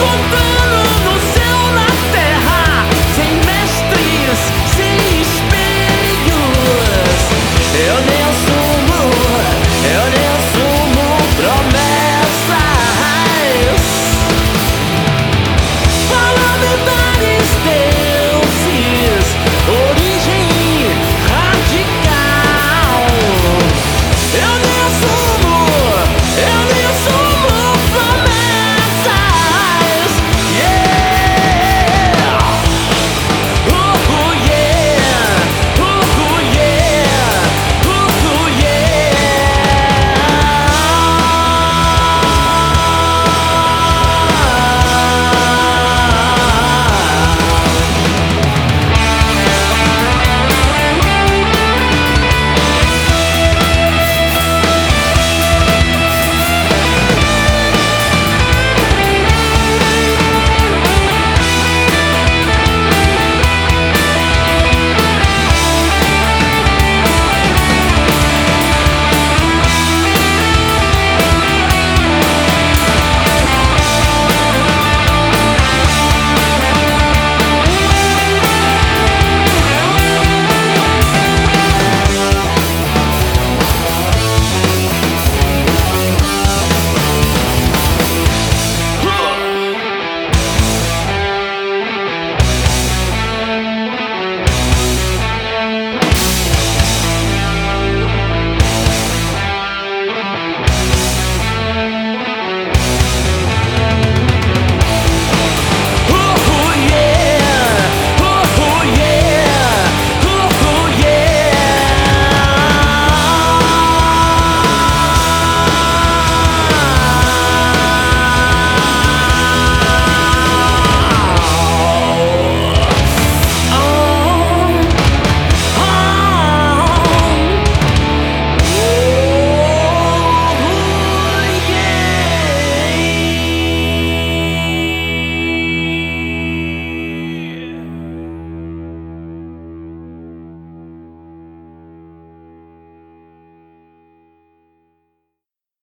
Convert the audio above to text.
Boom!